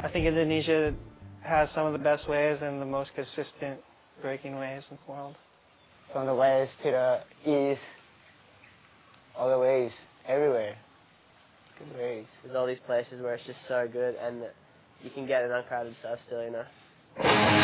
I think Indonesia has some of the best waves and the most consistent breaking waves in the world. From the west to the east, all the waves, everywhere. Good waves. There's all these places where it's just so good and you can get an uncrowded surf still, you know.